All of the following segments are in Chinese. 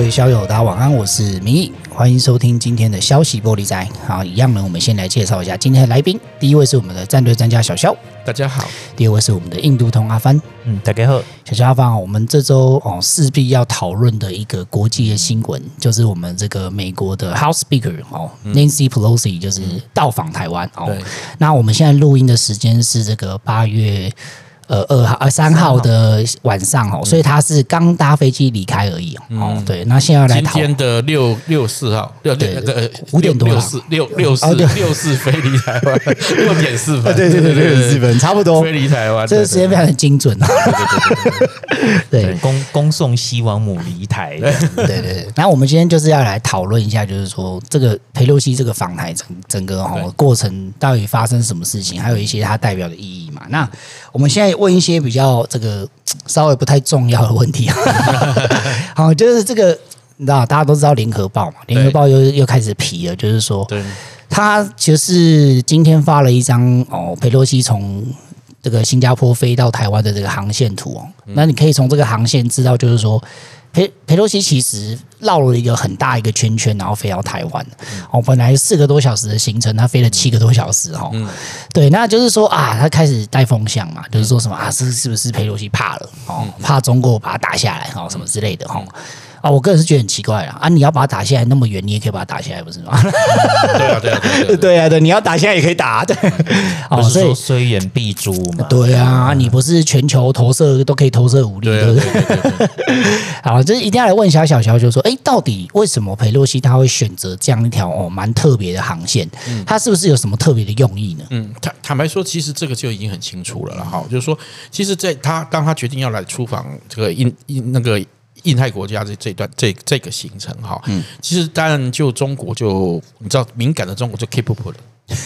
位校友，大家晚安，我是明义，欢迎收听今天的消息玻璃仔。好，一样呢，我们先来介绍一下今天的来宾。第一位是我们的战队专家小肖，大家好。第二位是我们的印度通阿帆，嗯，大家好。小肖阿帆，我们这周哦势必要讨论的一个国际的新闻，就是我们这个美国的 House Speaker 哦、嗯、Nancy Pelosi 就是到访台湾哦。那我们现在录音的时间是这个八月。呃，二号、呃三号的晚上哦，所以他是刚搭飞机离开而已哦。对，那现在要来今天的六六四号，六对呃五点多六四六六四六四飞离台湾六点四分，对对对六点四分差不多飞离台湾，这个时间非常的精准啊。对，恭恭送西王母离台。对对对。那我们今天就是要来讨论一下，就是说这个裴洛西这个访台整整个哦过程到底发生什么事情，还有一些它代表的意义嘛。那我们现在。问一些比较这个稍微不太重要的问题啊，好，就是这个你知道，大家都知道联合报嘛，联合报又又开始皮了，就是说，他就是今天发了一张哦，佩洛西从这个新加坡飞到台湾的这个航线图哦，那你可以从这个航线知道，就是说。裴裴洛西其实绕了一个很大一个圈圈，然后飞到台湾。哦，本来四个多小时的行程，他飞了七个多小时。哦，对，那就是说啊，他开始带风向嘛，就是说什么啊，是是不是裴洛西怕了？哦，怕中国把他打下来，哦，什么之类的，哈。啊，我个人是觉得很奇怪啊！啊，你要把它打下来那么远，你也可以把它打下来，不是吗？对啊，对啊，对啊，对，你要打下来也可以打，对。哦，所以虽远必诛嘛。对啊，你不是全球投射都可以投射武力，对不对？好，这一定要来问一下小乔，就是说，哎，到底为什么裴洛西他会选择这样一条哦蛮特别的航线？他是不是有什么特别的用意呢？嗯，坦坦白说，其实这个就已经很清楚了了哈，就是说，其实在他当他决定要来出访这个印印那个。印太国家这这段这这个行程哈，嗯，其实当然就中国就你知道敏感的中国就 keep up 了，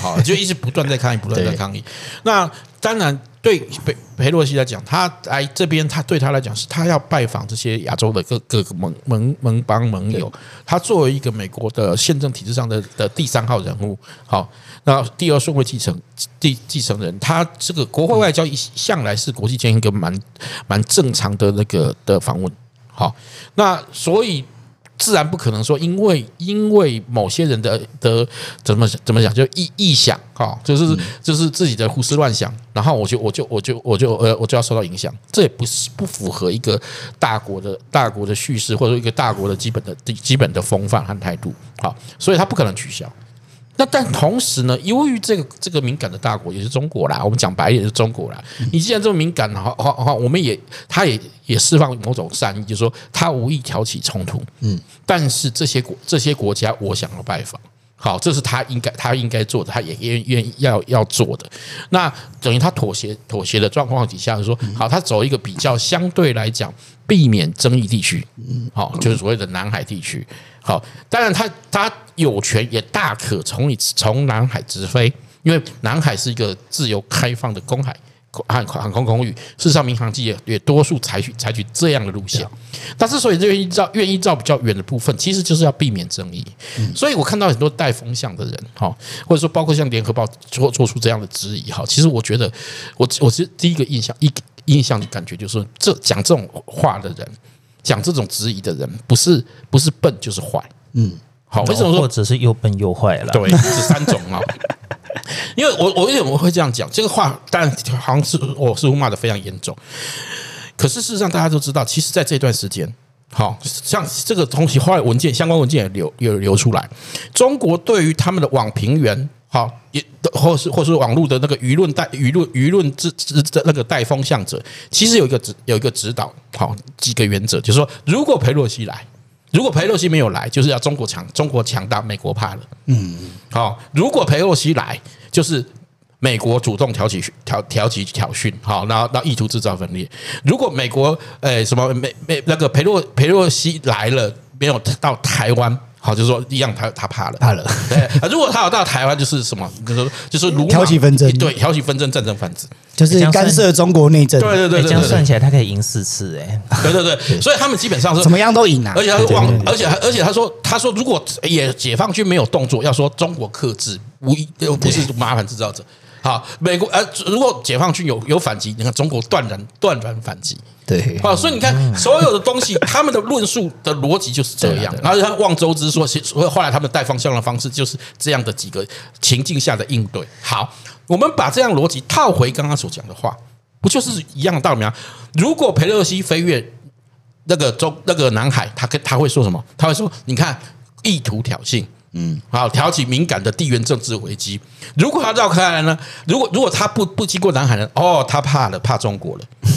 好，就一直不断在抗议，不断在抗议。那当然对裴裴洛西来讲，他来这边，他对他来讲是他要拜访这些亚洲的各各个盟盟盟邦盟友。他作为一个美国的宪政体制上的的第三号人物，好，那第二顺位继承继继承人，他这个国会外交一向来是国际间一个蛮蛮正常的那个的访问。好，那所以自然不可能说，因为因为某些人的的怎么怎么讲，就臆臆想哈，就是就是自己的胡思乱想，然后我就我就我就我就呃我就要受到影响，这也不是不符合一个大国的大国的叙事，或者说一个大国的基本的基本的风范和态度。好，所以他不可能取消。那但同时呢，由于这个这个敏感的大国也是中国啦，我们讲白也是中国啦。你既然这么敏感，好好好，我们也他也也释放某种善意，就是说他无意挑起冲突。嗯，但是这些国这些国家，我想要拜访，好，这是他应该他应该做的，他也愿愿意要要做的。那等于他妥协妥协的状况底下，说好，他走一个比较相对来讲避免争议地区，好，就是所谓的南海地区。好，当然他他有权也大可从你从南海直飞，因为南海是一个自由开放的公海航航空空域。事实上，民航机也也多数采取采取这样的路线。但之，所以愿意造愿意造比较远的部分，其实就是要避免争议。所以我看到很多带风向的人，哈，或者说包括像联合报做做出这样的质疑，哈，其实我觉得我我是第一个印象一印象的感觉就是，这讲这种话的人。讲这种质疑的人，不是不是笨就是坏，嗯，好，为什么说或者是又笨又坏了？对，这三种啊。因为我我为什么会这样讲？这个话当然好像是我似乎骂得非常严重，可是事实上大家都知道，其实在这段时间，好像这个东西后来文件相关文件也流也流出来，中国对于他们的网评员。好，也或是或是网络的那个舆论带舆论舆论之之的那个带风向者，其实有一个指有一个指导，好几个原则，就是说，如果裴洛西来，如果裴洛西没有来，就是要中国强中国强大，美国怕了。嗯，好，如果裴洛西来，就是美国主动挑起挑挑起挑衅，好，然后到意图制造分裂。如果美国诶什么美美那个裴洛裴洛西来了，没有到台湾。好，就是说一样，他他怕了，怕了。对，如果他有到台湾，就是什么？就是说，就是挑起纷争，对，挑起纷争，战争贩子，就是干涉中国内政。对对对，这样算起来，他可以赢四次，哎，对对对。所以他们基本上是怎么样都赢啊。而且他往，而且而且他说，他说，如果也解放军没有动作，要说中国克制，无疑不是麻烦制造者。好，美国呃，如果解放军有有反击，你看中国断然断然反击。对，好，所以你看所有的东西，他们的论述的逻辑就是这样。然后像望周知说，所以后来他们带方向的方式就是这样的几个情境下的应对。好，我们把这样逻辑套回刚刚所讲的话，不就是一样的道理吗？如果佩洛西飞越那个中那个南海，他跟他会说什么？他会说：“你看，意图挑衅，嗯，好，挑起敏感的地缘政治危机。如果他绕开来呢？如果如果他不不经过南海呢？哦，他怕了，怕中国了。”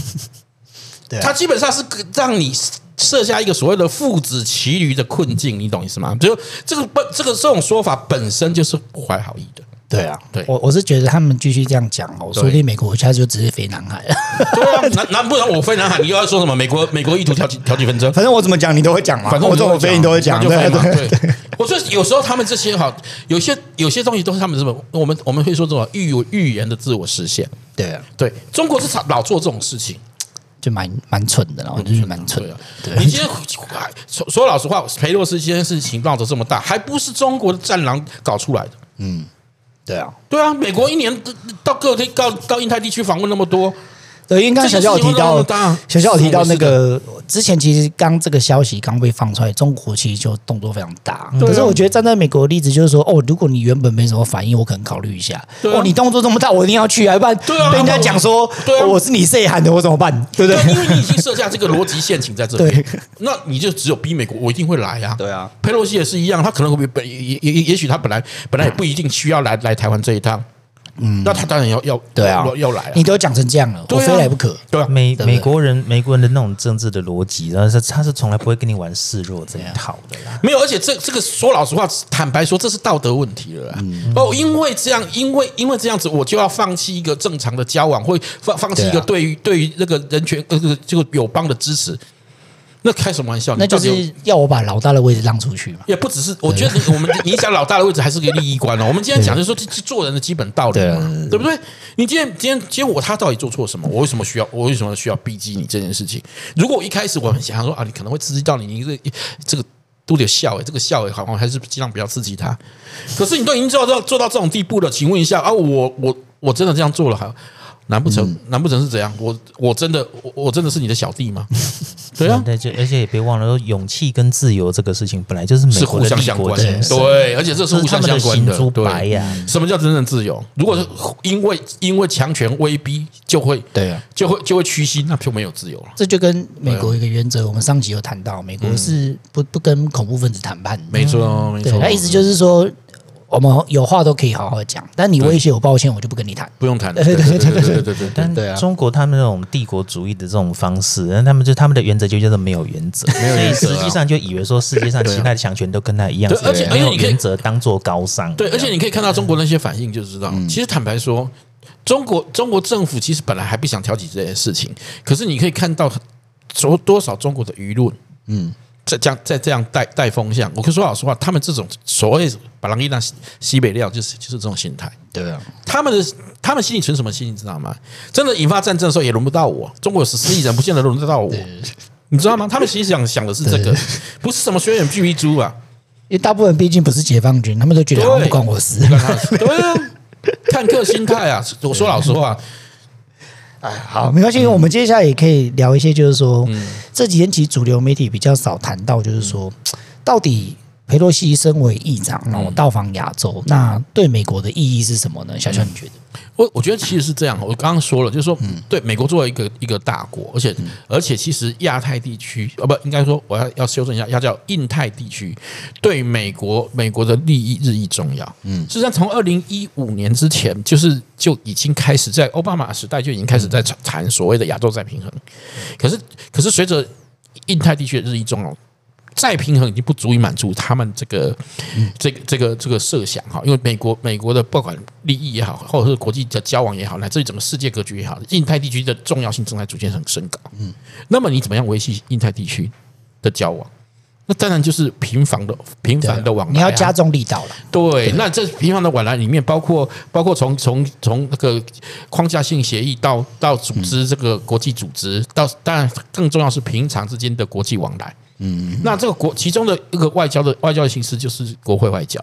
对啊、他基本上是让你设下一个所谓的父子骑驴的困境，你懂意思吗？就这个本这个这种说法本身就是不怀好意的。对啊，对，我我是觉得他们继续这样讲哦，说不定美国现在就直接飞南海了。对啊，难难不然我飞南海，你又要说什么？美国美国意图挑起挑起纷争？反正我怎么讲你都会讲嘛，反正我怎么飞你都会讲。对对对，我说有时候他们这些哈，有些有些东西都是他们什么？我们我们会说这种预预言的自我实现。对啊，对中国是老做这种事情。就蛮蛮蠢的，然后就是蛮蠢的。对，你今天 说说老实话，裴洛斯今天事情闹得这么大，还不是中国的战狼搞出来的？嗯，对啊，对啊，美国一年到各地到到印太地区访问那么多。对，因为刚刚小小有提到，小小有提到那个之前，其实刚这个消息刚被放出来，中国其实就动作非常大。可是我觉得站在美国的例子就是说，哦，如果你原本没什么反应，我可能考虑一下。哦，你动作这么大，我一定要去，啊不然被人家讲说，我是你谁喊的，我怎么办？对不对？因为你已经设下这个逻辑陷阱在这里，那你就只有逼美国，我一定会来啊。对啊，佩洛西也是一样，他可能会本也也也许他本来本来也不一定需要来来台湾这一趟。嗯，那他当然要要对啊，要来。你都讲成这样了，我非来不可。对啊，美美国人美国人的那种政治的逻辑，然后是他是从来不会跟你玩示弱这样套的啦。没有，而且这这个说老实话，坦白说，这是道德问题了啦。哦，因为这样，因为因为这样子，我就要放弃一个正常的交往，会放放弃一个对于对于那个人权呃这个友邦的支持。那开什么玩笑？那就是要我把老大的位置让出去嘛？也不只是，我觉得我们你讲老大的位置还是个利益观哦。我们今天讲就是说，这是做人的基本道理嘛，对不对？你今天今天今天我他到底做错什么？我为什么需要我为什么需要逼击你这件事情？如果我一开始我很想说啊，你可能会刺激到你，你这个这个都得笑诶，这个笑诶，好像还是尽量不要刺激他。可是你都已经做到做到这种地步了，请问一下啊，我我我真的这样做了还？难不成、嗯、难不成是怎样？我我真的我我真的是你的小弟吗？对啊，对，而且也别忘了说，勇气跟自由这个事情本来就是美国的立国精神，对，而且这是互相相关的。对呀，什么叫真正自由？如果是因为因为强权威逼就会对啊，就会就会屈膝，那就没有自由了。这就跟美国一个原则，我们上集有谈到，美国是不不跟恐怖分子谈判。没错，没错，他意思就是说。我们有话都可以好好讲，但你威胁我，抱歉，我就不跟你谈，不用谈。对对对对对对对。但中国他们那种帝国主义的这种方式，他们就他们的原则就叫做没有原则，所以实际上就以为说世界上其他的强权都跟他一样，而且而且你可以原则当做高尚。对，而且你可以看到中国那些反应就知道，其实坦白说，中国中国政府其实本来还不想挑起这件事情，可是你可以看到多多少中国的舆论，嗯。在这样在这样带带风向，我可以说老实话，他们这种所谓把狼一当西北料，就是就是这种心态。对啊，他们的他们心里存什么心，你知道吗？真的引发战争的时候，也轮不到我。中国有十四亿人，不见得轮得到我。你知道吗？他们心想想的是这个，不是什么轩辕巨遗珠啊。因为大部分毕竟不是解放军，他们都觉得不关我事。对啊，看客心态啊。我说老实话。哎，好，没关系。我们接下来也可以聊一些，就是说，嗯、这几天其实主流媒体比较少谈到，就是说，嗯、到底裴洛西身为议长，然后到访亚洲，嗯、那对美国的意义是什么呢？小小，你觉得？我我觉得其实是这样，我刚刚说了，就是说，对美国作为一个一个大国，而且而且其实亚太地区，呃，不应该说，我要要修正一下，要叫印太地区，对美国美国的利益日益重要。嗯，实际上从二零一五年之前，就是就已经开始在奥巴马时代就已经开始在谈所谓的亚洲再平衡，可是可是随着印太地区的日益重要。再平衡已经不足以满足他们这个、这个、这个、这个设想哈，因为美国、美国的不管利益也好，或者是国际的交往也好，乃至于整个世界格局也好，印太地区的重要性正在逐渐很升高。嗯，那么你怎么样维系印太地区的交往？那当然就是频繁的、频繁的往来。你要加重力道了。对，那这频繁的往来里面，包括包括从从从那个框架性协议到到组织这个国际组织，到当然更重要是平常之间的国际往来。嗯，那这个国其中的一个外交的外交的形式就是国会外交。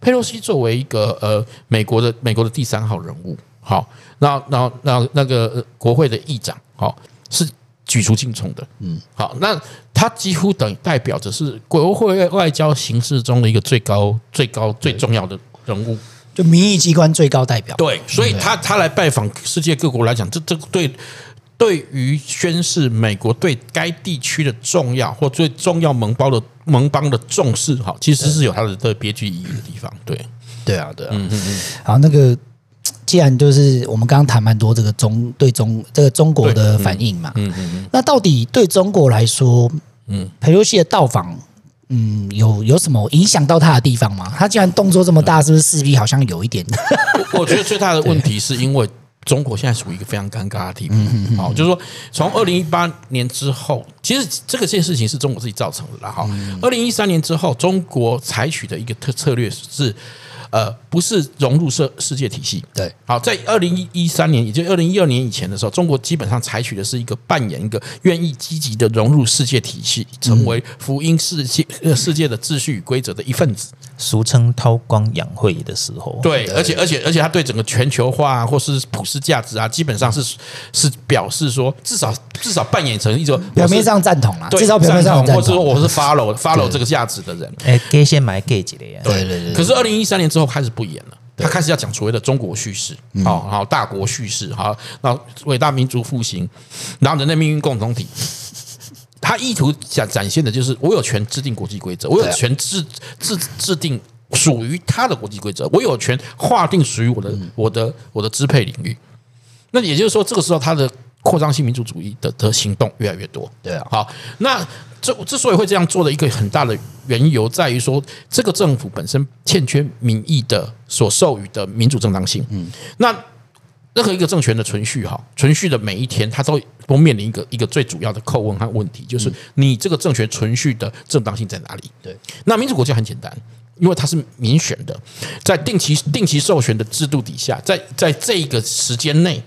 佩洛西作为一个呃美国的美国的第三号人物，好，然后然后然后那个国会的议长，好是举足轻重的，嗯，好，那他几乎等于代表着是国会外交形式中的一个最高、最高、最重要的人物，就民意机关最高代表。对，所以他他来拜访世界各国来讲，这这对对于宣示美国对该地区的重要或最重要盟邦的盟邦的重视，哈，其实是有它的的别具意义的地方。对，对啊，对啊，嗯嗯嗯。好，那个。既然就是我们刚刚谈蛮多这个中对中这个中国的反应嘛，嗯嗯嗯，那到底对中国来说，嗯，佩洛西的到访，嗯，有有什么影响到他的地方吗？他既然动作这么大，是不是势必好像有一点？我觉得最大的问题是因为中国现在属于一个非常尴尬的地步，好，就是说从二零一八年之后，其实这个件事情是中国自己造成的啦，哈，二零一三年之后，中国采取的一个特策略是。呃，不是融入世世界体系。对，好，在二零一三年，也就二零一二年以前的时候，中国基本上采取的是一个扮演一个愿意积极的融入世界体系，成为福音世界世界的秩序与规则的一份子。俗称韬光养晦的时候，对，而且而且而且他对整个全球化或是普世价值啊，基本上是是表示说，至少至少扮演成一种表面上赞同啊，至少表面上，或者说我是 follow follow 这个价值的人。哎，给先买给几的呀？对对对。可是二零一三年之后开始不演了，他开始要讲所谓的中国叙事，好，然后大国叙事，好，然后伟大民族复兴，然后人类命运共同体。他意图想展现的就是，我有权制定国际规则，我有权制制制定属于他的国际规则，我有权划定属于我的我的我的支配领域。那也就是说，这个时候他的扩张性民主主义的的行动越来越多。对啊，好，那这之所以会这样做的一个很大的缘由，在于说这个政府本身欠缺民意的所授予的民主正当性。嗯，那。任何一个政权的存续，哈，存续的每一天，它都都面临一个一个最主要的叩问和问题，就是你这个政权存续的正当性在哪里？对，那民主国家很简单，因为它是民选的，在定期定期授权的制度底下，在在这个时间内，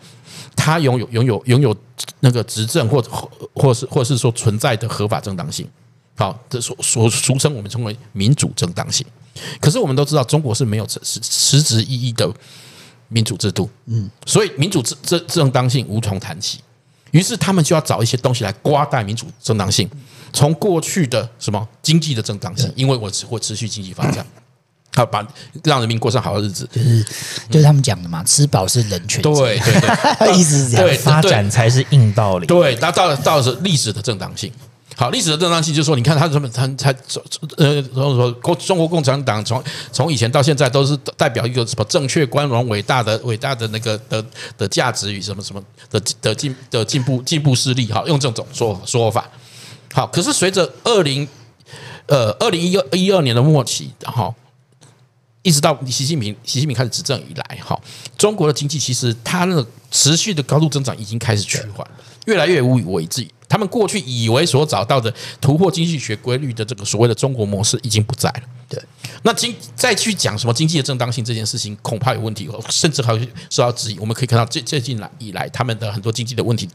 它拥有拥有拥有那个执政或者或是或是说存在的合法正当性。好，这所所俗称我们称为民主正当性。可是我们都知道，中国是没有实实质意义的。民主制度，嗯，所以民主正正正当性无从谈起，于是他们就要找一些东西来刮带民主正当性。从过去的什么经济的正当性，因为我只会持续经济发展，好把让人民过上好的日子，就是就是他们讲的嘛，吃饱是人权，对对对，意思是这样，对，发展才是硬道理，对，那到了到了是历史的正当性。好，历史的正当性就是说，你看他怎么他他呃，然后说共中国共产党从从以前到现在都是代表一个什么正确、光荣、伟大的、伟大的那个的的价值与什么什么的的进的进步进步势力，哈，用这种说说法。好，可是随着二零呃二零一二一二年的末期，然后一直到习近平习近平开始执政以来，哈，中国的经济其实它那个持续的高度增长已经开始趋缓，越来越无以为继。他们过去以为所找到的突破经济学规律的这个所谓的中国模式已经不在了。对，那经再去讲什么经济的正当性这件事情，恐怕有问题，甚至还会受到质疑。我们可以看到，最最近来以来，他们的很多经济的问题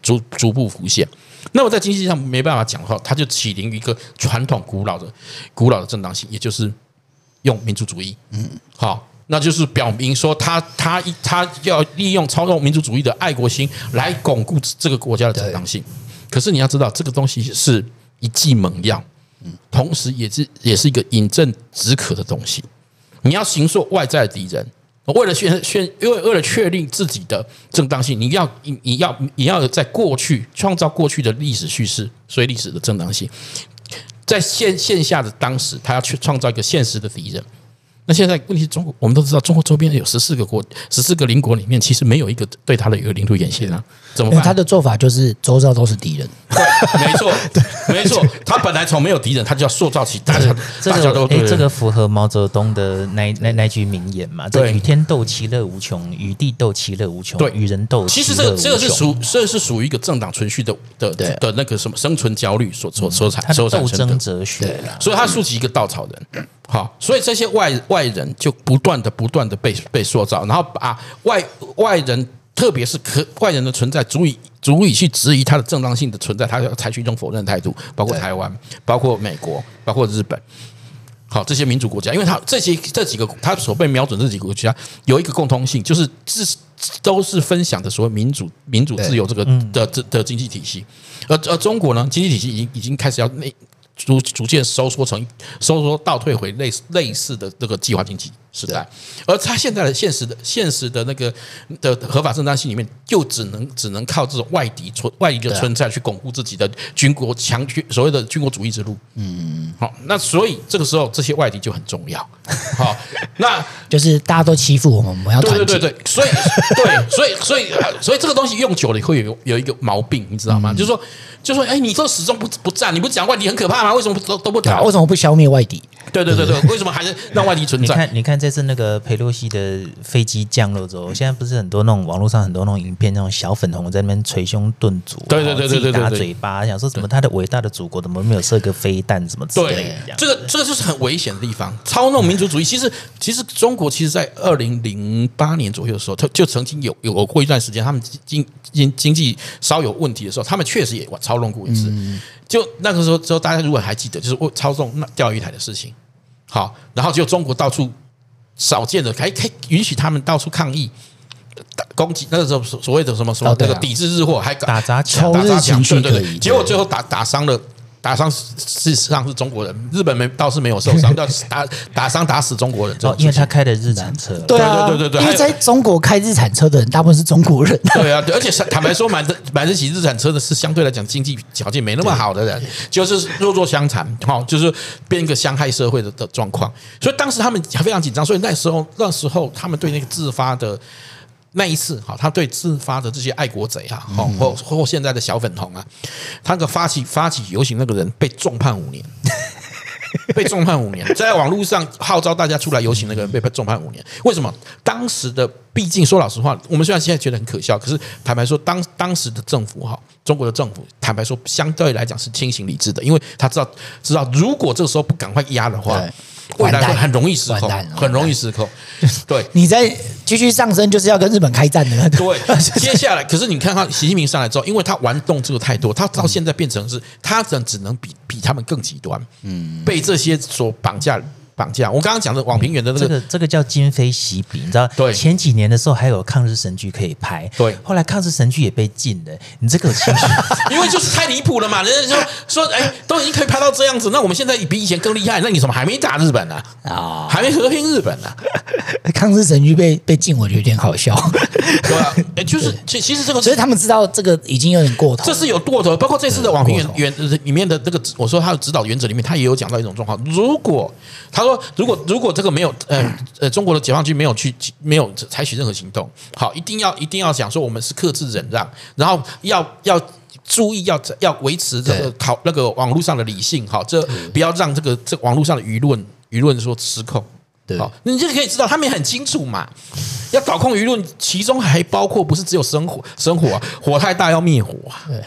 逐逐步浮现。那么在经济上没办法讲的话，他就起临于一个传统古老的古老的正当性，也就是用民族主义。嗯，好。那就是表明说他，他他他要利用操纵民族主义的爱国心来巩固这个国家的正当性。可是你要知道，这个东西是一剂猛药，嗯同时也是也是一个饮鸩止渴的东西。你要形塑外在敌人，为了宣宣，因为为了确定自己的正当性，你要你你要你要在过去创造过去的历史叙事，所以历史的正当性，在线线下的当时，他要去创造一个现实的敌人。那现在问题是中国，我们都知道，中国周边有十四个国，十四个邻国里面，其实没有一个对他的一个领土演习啊，怎么办？他的做法就是周遭都是敌人，对，没错，对，没错。他本来从没有敌人，他就要塑造起大家，大家都哎，这个符合毛泽东的那那那句名言嘛？对，与天斗，其乐无穷；与地斗，其乐无穷；对，与人斗，其实这个这个是属，这是属于一个政党存续的的的那个什么生存焦虑所所所产所产生的哲学，所以他竖起一个稻草人。好，所以这些外外人就不断的、不断的被被塑造，然后把外外人，特别是可外人的存在，足以足以去质疑他的正当性的存在，他要采取一种否认态度，包括台湾，包括美国，包括日本。好，这些民主国家，因为他这些这几个，他所被瞄准这几个国家有一个共通性，就是是都是分享的所谓民主、民主自由这个的的的经济体系，而而中国呢，经济体系已经已经开始要内逐逐渐收缩成收缩倒退回类似类似的这个计划经济。时代，而他现在的现实的现实的那个的合法正当性里面，就只能只能靠这种外敌存外敌的存在去巩固自己的军国强军所谓的军国主义之路。嗯，好，那所以这个时候这些外敌就很重要。好，那 就是大家都欺负我们，我们要团结。对对对对，所以对，所以所以所以这个东西用久了会有有一个毛病，你知道吗？就是说，就是说，哎，你这始终不不战，你不讲外敌很可怕吗？为什么都都不打？为什么不消灭外敌？对对对对，为什么还是让外敌存在？你看，你看这次那个裴洛西的飞机降落之后，现在不是很多那种网络上很多那种影片，那种小粉红在那边捶胸顿足，对对对对对，打嘴巴，想说怎么他的伟大的祖国怎么没有射个飞弹什么之类的？这个这个就是很危险的地方，操弄民族主义。其实其实中国其实，在二零零八年左右的时候，他就曾经有有过一段时间，他们经经经济稍有问题的时候，他们确实也操弄过一次。就那个时候之后，大家如果还记得，就是操纵那钓鱼台的事情。好，然后就中国到处少见的，还可以允许他们到处抗议、攻击。那个时候所谓的什么什么那个抵制日货，还打砸抢、打砸抢，对对对。结果最后打打伤了。打伤事实上是中国人，日本没倒是没有受伤，要打打伤打死中国人。哦，因为他开的日产车。对啊，对对对对，因为在中国开日产车的人大部分是中国人。对啊，对，而且坦白说，买得买得起日产车的是相对来讲经济条件没那么好的人，就是弱弱相残，哈，就是变一个伤害社会的的状况。所以当时他们非常紧张，所以那时候那时候他们对那个自发的。那一次，哈，他对自发的这些爱国贼啊，哈，或或现在的小粉红啊，他个发起发起游行那个人被重判五年，被重判五年，在网络上号召大家出来游行那个人被重判五年，为什么？当时的毕竟说老实话，我们虽然现在觉得很可笑，可是坦白说，当当时的政府哈，中国的政府坦白说，相对来讲是清醒理智的，因为他知道知道，如果这个时候不赶快压的话。未来会很容易失控，很容易失控。对，你在继续上升，就是要跟日本开战的。对，接下来，可是你看看习近平上来之后，因为他玩弄这个太多，他到现在变成是，他只只能比比他们更极端。嗯，被这些所绑架。绑架！我刚刚讲的网评员的那个，这个这个叫今非昔比，你知道？对，前几年的时候还有抗日神剧可以拍，对，后来抗日神剧也被禁了。你这个有 因为就是太离谱了嘛！人家说说，哎，都已经可以拍到这样子，那我们现在比以前更厉害，那你怎么还没打日本呢？啊，还没和平日本呢？抗日神剧被被禁，我觉得有点好笑。对啊，哎，就是其其实这个，所以他们知道这个已经有点过头，这是有过头。包括这次的网评原原里面的那个，我说他的指导原则里面，他也有讲到一种状况，如果。他说：“如果如果这个没有，呃呃，中国的解放军没有去没有采取任何行动，好，一定要一定要讲说我们是克制忍让，然后要要注意要要维持这个讨那个网络上的理性，好，这不要让这个这网络上的舆论舆论说失控，好，你就可以知道他们也很清楚嘛，要搞控舆论，其中还包括不是只有生火生火啊，火太大要灭火啊，对。”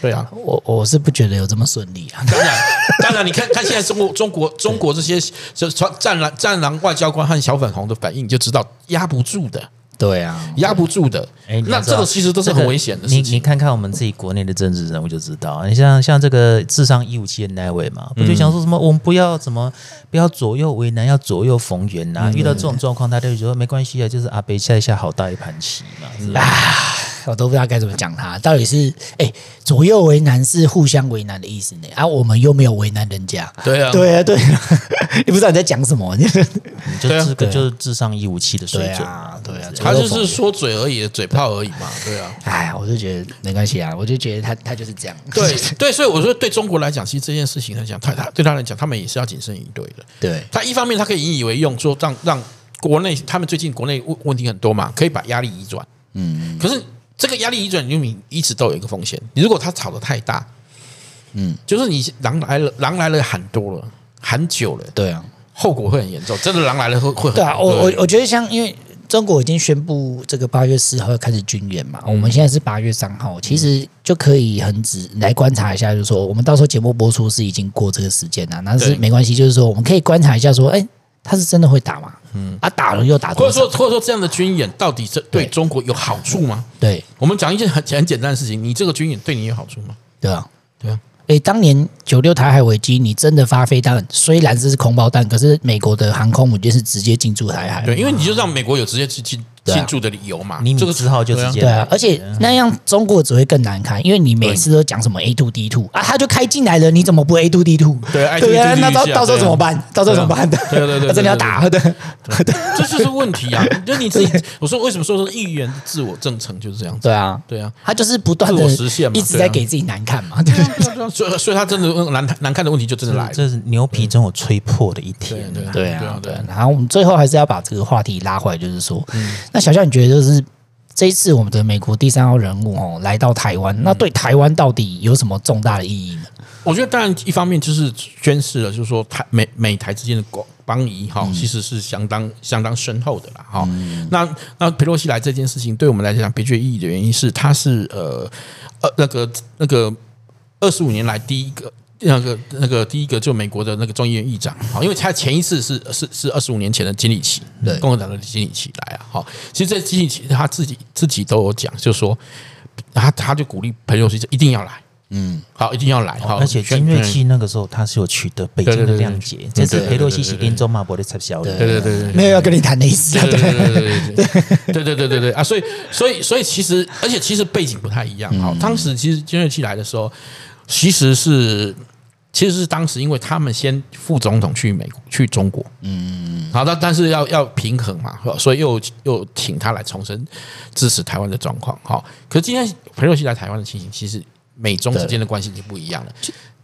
对啊，我我是不觉得有这么顺利啊。当然，当然，你看看现在中国中国中国这些就战战狼战狼外交官和小粉红的反应，你就知道压不住的。对啊，压不住的。哎，那这个其实都是很危险的事情。你你看看我们自己国内的政治人物就知道，你像像这个智商一五七的那位嘛，不就想说什么我们不要怎么不要左右为难，要左右逢源呐。遇到这种状况，他就说没关系啊，就是阿北下下好大一盘棋嘛，是吧？我都不知道该怎么讲他，到底是哎左右为难是互相为难的意思呢？啊，我们又没有为难人家。对啊，对啊，对啊，你不知道你在讲什么？你就这个就是智商一五七的水准啊，对啊，他就是说嘴而已，嘴炮而已嘛，对啊。哎，我就觉得没关系啊，我就觉得他他就是这样。对 对，所以我说对中国来讲，其实这件事情来讲，他他对他来讲，他们也是要谨慎应对的。对，他一方面他可以引以为用，说让让国内他们最近国内问问题很多嘛，可以把压力移转。嗯，可是。这个压力移转，因为你一直都有一个风险。你如果它炒得太大，嗯，就是你狼来了，狼来了喊多了，喊久了，对啊，后果会很严重。真的狼来了会会很对啊。我我我觉得像因为中国已经宣布这个八月四号要开始军演嘛，嗯、我们现在是八月三号，其实就可以很直来观察一下，就是说我们到时候节目播出是已经过这个时间了，那是没关系，就是说我们可以观察一下，说哎。他是真的会打吗？嗯，啊，打了又打，或者说或者说这样的军演到底是对中国有好处吗？对，我们讲一件很很简单的事情，你这个军演对你有好处吗？对啊，对啊，哎，当年九六台海危机，你真的发飞弹，虽然这是空包弹，可是美国的航空母舰是直接进驻台海。对，因为你就让美国有直接去进。进驻的理由嘛，你这个字号就直接对啊，而且那样中国只会更难看，因为你每次都讲什么 A two D two 啊，他就开进来了，你怎么不 A two D two？对对啊，那到到时候怎么办？到时候怎么办的？对对 对，真的要打的，这就是问题啊！就你自己，我说为什么说说议员自我正成就是这样子？对啊，对啊，他就是不断的实现，一直在给自己难看嘛。对所以所以他真的难难看的问题就真的来了，这是牛皮总有吹破的一天。对啊，对。然后我们最后还是要把这个话题拉回来，就是说，那小夏你觉得就是？这一次我们的美国第三号人物哦来到台湾，那对台湾到底有什么重大的意义呢？我觉得当然一方面就是宣示了，就是说台美美台之间的邦谊哈，其实是相当相当深厚的啦哈。那那佩洛西来这件事情，对我们来讲别具意义的原因是，他是呃呃那个那个二十五年来第一个。那个那个第一个就美国的那个众议院议长，好，因为他前一次是是是二十五年前的金里奇，对，共和党的金里奇来啊，好，其实这金里奇他自己自己都有讲，就说他他就鼓励裴洛西一定要来，嗯，好，一定要来，好，而且金瑞奇那个时候他是有取得北京的谅解，这次裴洛西是连中马博的撤销的，对对对，没有要跟你谈的意思，对对对对对对。对对对对啊，所以所以所以其实而且其实背景不太一样，好，当时其实金瑞奇来的时候，其实是。其实是当时因为他们先副总统去美国去中国，嗯，好，但但是要要平衡嘛，所以又又请他来重申支持台湾的状况，好。可是今天裴洛西来台湾的情形，其实美中之间的关系就不一样了。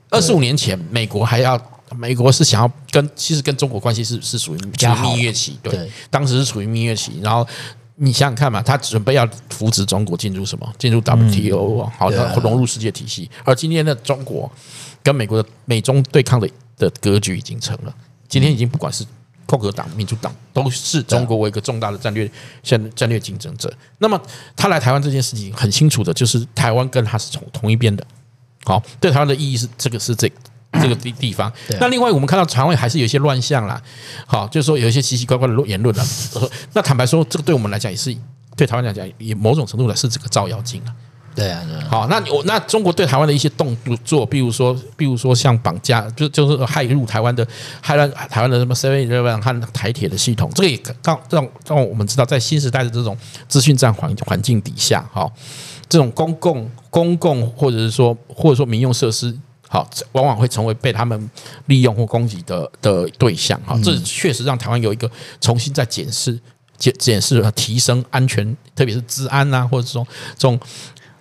二十五年前，美国还要美国是想要跟其实跟中国关系是是属于蜜月期，对，当时是处于蜜月期。然后你想想看嘛，他准备要扶持中国进入什么？进入 WTO，好，融入世界体系。而今天的中国。跟美国的美中对抗的的格局已经成了，今天已经不管是共和党、民主党，都是中国为一个重大的战略战战略竞争者。那么他来台湾这件事情很清楚的，就是台湾跟他是从同一边的。好，对台湾的意义是这个是这这个地地方。那另外我们看到台湾还是有一些乱象啦，好，就是说有一些奇奇怪怪的言论了。那坦白说，这个对我们来讲也是对台湾来讲，也某种程度来是这个照妖镜啊。对啊，对啊，好，那我那中国对台湾的一些动作，比如说，比如说像绑架，就就是害入台湾的，害乱台湾的什么7-11和台铁的系统，这个也让让让我们知道，在新时代的这种资讯战环环境底下，哈，这种公共公共或者是说或者说民用设施，好，往往会成为被他们利用或攻击的的对象，哈，这确实让台湾有一个重新再检视检检视和提升安全，特别是治安啊，或者说这种。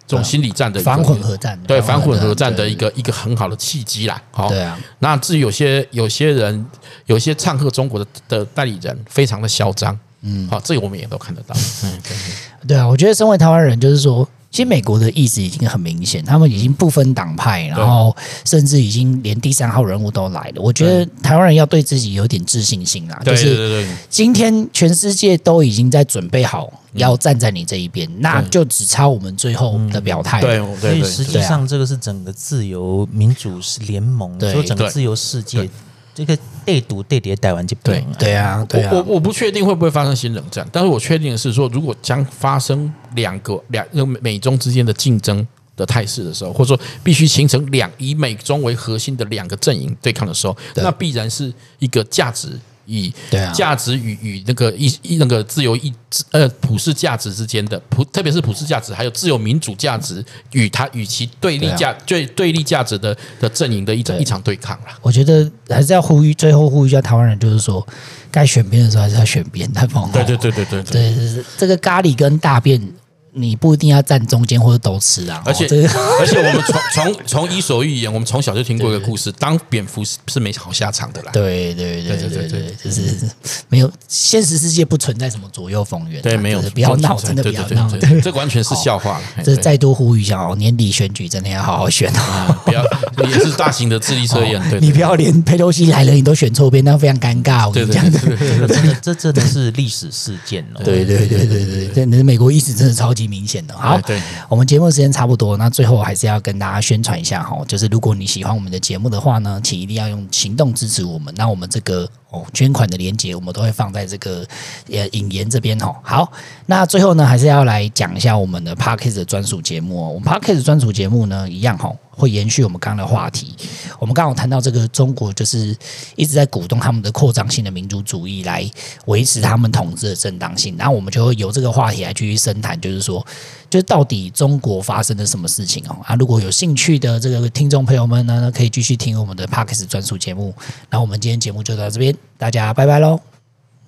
这种心理战的反混合战，对反混合战的一个一个很好的契机啦。好，对啊。那至于有些有些人，有些唱和中国的的代理人，非常的嚣张。嗯，好，这个我们也都看得到。嗯，对啊。我觉得身为台湾人，就是说。其实美国的意思已经很明显，他们已经不分党派，然后甚至已经连第三号人物都来了。我觉得台湾人要对自己有点自信心啦，就是今天全世界都已经在准备好要站在你这一边，那就只差我们最后的表态。对，所以实际上这个是整个自由民主联盟，说整个自由世界。这个对赌对叠台湾就对对啊，对啊，我我不确定会不会发生新冷战，但是我确定的是说，如果将发生两个两个美中之间的竞争的态势的时候，或者说必须形成两以美中为核心的两个阵营对抗的时候，那必然是一个价值。以价值与与那个一一那个自由意呃普世价值之间的普，特别是普世价值，还有自由民主价值与它与其对立价最对立价值的的阵营的一场一场对抗了。我觉得还是要呼吁，最后呼吁一下台湾人，就是说该选边的时候还是要选边，太疯狂。对对对对对对，对，这个咖喱跟大便。你不一定要站中间或者都吃啊，而且 而且我们从 从从伊索寓言，我们从小就听过一个故事，当蝙蝠是是没好下场的啦。对对对对对对，就是没有现实世界不存在什么左右逢源，对，没有不要闹，真的不要闹，这完全是笑话。这再多呼吁一下哦，年底选举真的要好好选哦，不要也是大型的智力测验，对你不要连佩洛西来了你都选错边，那非常尴尬。我跟你讲，真的这真的是历史事件哦。对对对对对，这你的美国历史真的超级。明显的，好，我们节目时间差不多，那最后还是要跟大家宣传一下哈，就是如果你喜欢我们的节目的话呢，请一定要用行动支持我们。那我们这个捐款的链接我们都会放在这个呃引言这边哦。好，那最后呢，还是要来讲一下我们的 Parkes 的专属节目哦。我们 Parkes 专属节目呢，一样哈、会延续我们刚刚的话题。我们刚刚谈到这个中国就是一直在鼓动他们的扩张性的民族主义来维持他们统治的正当性，然后我们就会由这个话题来继续深谈，就是说，就是到底中国发生了什么事情哦？啊，如果有兴趣的这个听众朋友们呢，可以继续听我们的 Parkes 专属节目。那我们今天节目就到这边，大家拜拜喽，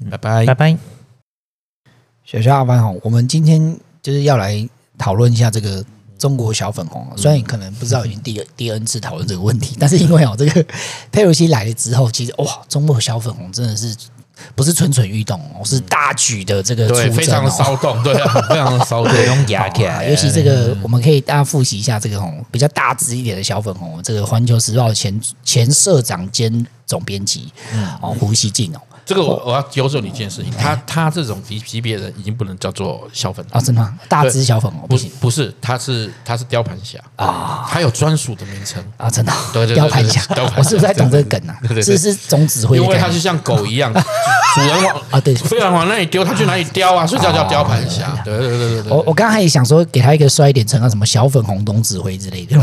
拜拜拜拜。小小阿凡好，我们今天就是要来讨论一下这个中国小粉红。虽然你可能不知道已经第 第 N 次讨论这个问题，但是因为哦，这个佩洛西来了之后，其实哇，中国小粉红真的是。不是蠢蠢欲动哦，是大举的这个出征，非常的骚动，对啊，非常的骚动，用牙卡。尤其这个，我们可以大家复习一下这个红比较大只一点的小粉红，这个《环球时报》前前社长兼总编辑哦，胡锡进哦。这个我我要纠正你一件事情，他他这种级级别的人已经不能叫做小粉红啊，真的吗？大只小粉哦不是，不是，他是他是雕盘侠啊，他有专属的名称啊，真的。对对，雕盘侠，我是不是在懂这个梗啊？是是总指挥，因为他就像狗一样，主人往啊对，飞船往那里丢，他去哪里叼啊？所以叫叫雕盘侠。对对对对对。我我刚才也想说，给他一个衰一点称号，什么小粉红总指挥之类的。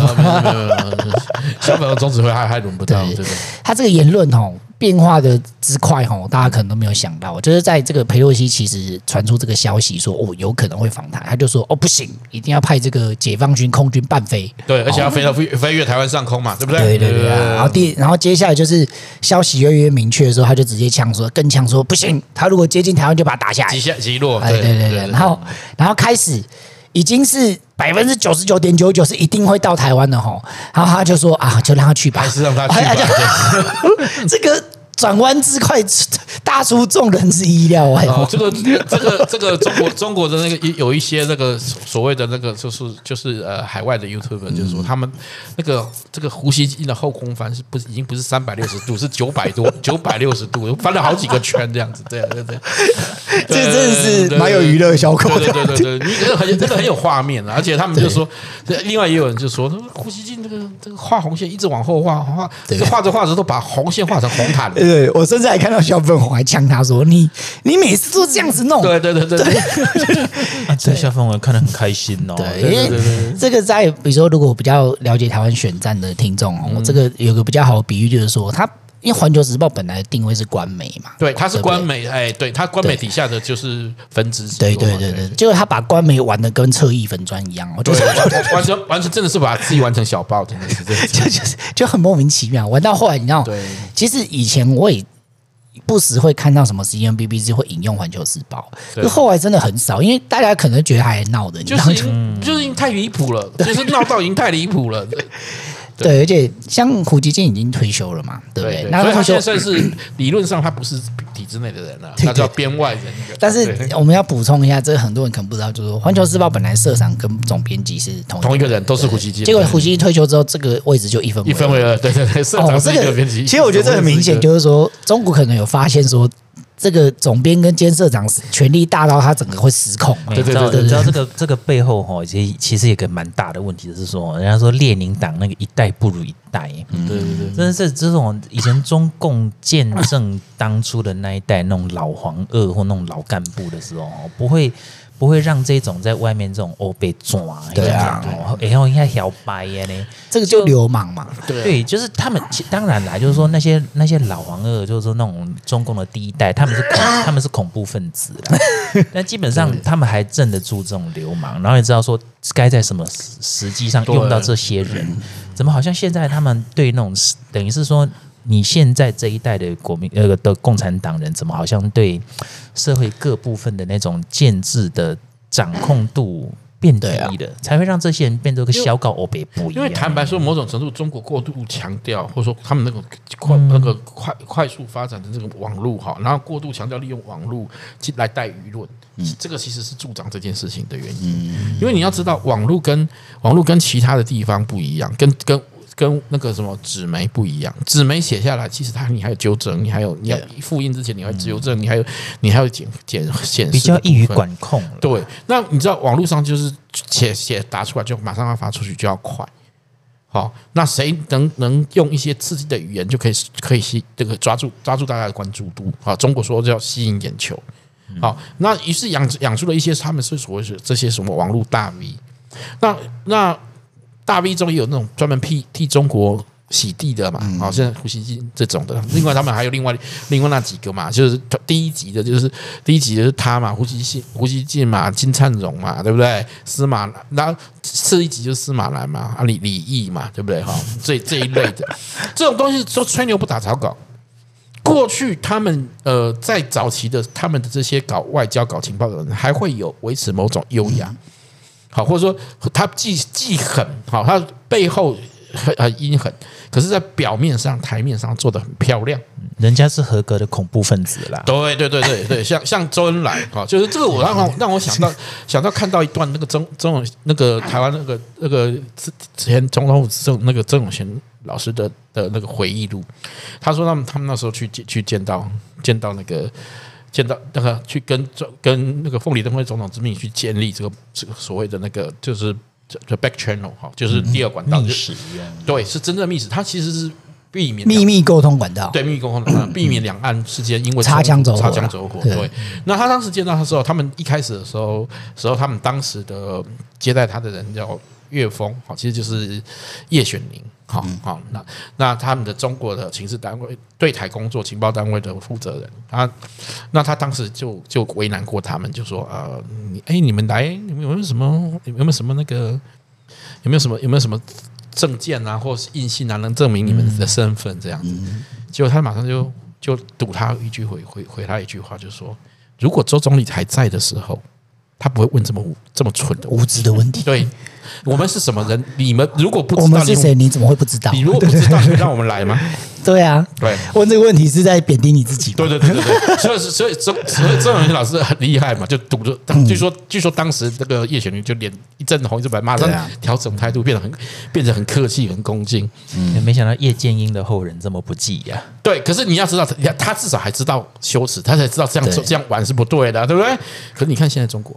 小粉红总指挥还还轮不到，对对。他这个言论哦。变化的之快哈，大家可能都没有想到，就是在这个裴洛西其实传出这个消息说哦，有可能会访台，他就说哦不行，一定要派这个解放军空军伴飞，对，而且要飞到飞飞越台湾上空嘛，对不对？对对对。然后第然后接下来就是消息越来越明确的时候，他就直接呛说，更呛说不行，他如果接近台湾就把他打下来，击下击落。对对对对。然后然后开始已经是百分之九十九点九九是一定会到台湾的哈，然后他就说啊，就让他去吧，还是让他去吧，这个。转弯之快，大出众人之意料外。哦，这个这个这个中国中国的那个有一些那个所谓的那个就是就是呃海外的 YouTuber，就是说他们那个这个呼吸机的后空翻是不是已经不是三百六十度，是九百多九百六十度，翻了好几个圈这样子，对对对，这真的是蛮有娱乐效果的，对对对对，你这个很这个很有画面，啊而且他们就说，另外也有人就说，呼吸机这个这个画红线一直往后画画，画着画着都把红线画成红毯了。对，我甚至还看到小粉红还呛他说：“你你每次都这样子弄。”对对对对对，这小粉红看得很开心哦。对，因为这个在比如说，如果比较了解台湾选战的听众哦，这个有个比较好的比喻，就是说他。因为《环球时报》本来的定位是官媒嘛，对，它是官媒，哎，对，它官媒底下的就是分支，对对对对，结果他把官媒玩的跟侧翼粉砖一样，对，完全完全真的是把自己玩成小报，真的是 就就是。就很莫名其妙。玩到后来，你知道，对，其实以前我也不时会看到什么 C N B B C 会引用《环球时报》，就后来真的很少，因为大家可能觉得还闹的，就是就是太离谱了，就是闹到已经太离谱了。对，而且像胡锡进已经退休了嘛，对不对？那他现在算是 理论上他不是体制内的人了，他叫编外人。但是我们要补充一下，这个很多人可能不知道，就是《环球时报》本来社长跟总编辑是同同一个人，都是胡锡进。结果胡锡进退休之后，这个位置就一分一分为二。对对对，社长是一个编辑。其实我觉得这很明显，就是说中国可能有发现说。这个总编跟监社长权力大到他整个会失控。对对对，你知道这个这个背后哈，其实其实有个蛮大的问题，就是说，人家说列宁党那个一代不如一代。嗯，对对对，真的是这种以前中共建政当初的那一代那种老黄二或那种老干部的时候，不会。不会让这种在外面这种哦被抓，对啊，然后应该小白呢，这个就流氓嘛，对，对，就是他们当然啦，就是说那些那些老黄二，就是说那种中共的第一代，他们是恐 他们是恐怖分子啦，但基本上他们还镇得住这种流氓，然后也知道说该在什么时机上用到这些人，怎么好像现在他们对那种等于是说。你现在这一代的国民呃的共产党人，怎么好像对社会各部分的那种建制的掌控度变低了，才会让这些人变得个小搞欧北不一样？因为坦白说，某种程度中国过度强调，或者说他们那个快那个快快速发展的这个网络哈，然后过度强调利用网络来带舆论，这个其实是助长这件事情的原因。因为你要知道，网络跟网络跟其他的地方不一样，跟跟。跟那个什么纸媒不一样，纸媒写下来，其实它你还有纠正，你还有你要复印之前你还纠正，你还有你还有检检显示，比较易于管控。对，那你知道网络上就是写写打出来就马上要发出去就要快，好，那谁能能用一些刺激的语言就可以可以吸这个抓住抓住大家的关注度？啊，中国说叫吸引眼球。好，那于是养养出了一些他们是所谓的这些什么网络大 V。那那大 V 中也有那种专门替替中国。洗地的嘛，好，现在胡锡进这种的，另外他们还有另外另外那几个嘛，就是第一集的，就是第一集的是他嘛，胡锡进、胡锡进嘛，金灿荣嘛，对不对？司马，然后次一集就是司马南嘛，啊李李毅嘛，对不对？哈，这这一类的 这种东西说吹牛不打草稿。过去他们呃在早期的他们的这些搞外交、搞情报的人，还会有维持某种优雅，好，或者说他既既狠，好，他背后。很很阴狠，可是，在表面上、台面上做的很漂亮。人家是合格的恐怖分子啦。对对对对对，像像周恩来哈，就是这个，我让我让我想到想到看到一段那个曾曾永那个台湾那个那个之前总统府曾那个曾永贤老师的的那个回忆录，他说他们他们那时候去见去见到见到那个见到那个去跟跟那个凤梨灯会总统之命去建立这个这个所谓的那个就是。就 back channel 哈，就是第二管道，密室对，是真正的密室。它其实是避免秘密沟通管道，对，秘密沟通管道，避免两岸之间因为擦枪走擦枪走火。对，那他当时见到他的时候，他们一开始的时候，时候他们当时的接待他的人叫岳峰，好，其实就是叶选宁。好好，那那他们的中国的情治单位对台工作情报单位的负责人，他那他当时就就为难过他们，就说呃，你哎，你们来，你们有没有什么有没有什么那个有没有什么有没有什么证件啊，或是印信啊，能证明你们的身份这样子？结果他马上就就堵他一句回回回他一句话，就说如果周总理还在的时候，他不会问这么这么蠢的无知的问题。对。我们是什么人？你们如果不知道我们是谁，你怎么会不知道？你如果不知道，你让我们来吗？对啊，对，问这个问题是在贬低你自己。对对对对对，所以所以所以曾永贤老师很厉害嘛，就堵着。据说据说当时这个叶选宁就脸一阵红一阵白，马上调整态度，变得很变得很客气、很恭敬。嗯，没想到叶剑英的后人这么不济呀。对，可是你要知道，他他至少还知道羞耻，他才知道这样做这样玩是不对的，对不对？可是你看现在中国，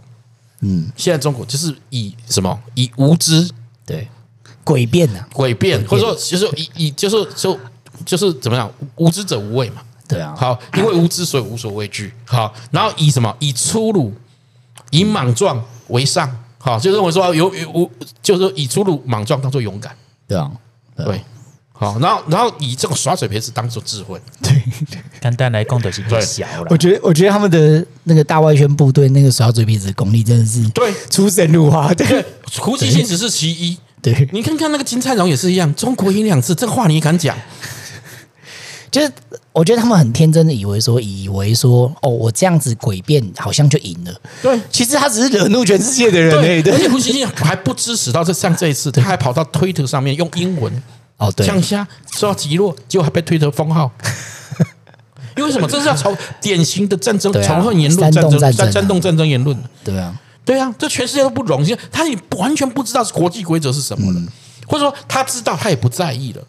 嗯，现在中国就是以什么以无知。对，诡辩呐，诡辩，或者说就是以以就是就就是怎么样，无知者无畏嘛。对啊，好，因为无知所以无所畏惧。好，然后以什么以粗鲁、以莽撞为上。好，就认为说有有无，就是以粗鲁莽撞当做勇敢。对啊，对，好，然后然后以这种耍嘴皮子当做智慧。对，单单来讲就是太小了。我觉得我觉得他们的那个大外宣部队那个耍嘴皮子功力真的是对 出神入化。对。胡锡进只是其一，对，你看看那个金灿荣也是一样，中国赢两次，这话你也敢讲？就是我觉得他们很天真的以为说，以为说，哦，我这样子诡辩好像就赢了。对，其实他只是惹怒全世界的人。对，而且胡锡进还不支持到这像这一次，他还跑到推特上面用英文哦，对，呛虾受到击落，结果还被推特封号。因为什么？这是要从典型的战争仇恨言论、战争、煽动战争言论。对啊。对啊，这全世界都不容易，他也完全不知道国际规则是什么了，或者说他知道他也不在意了。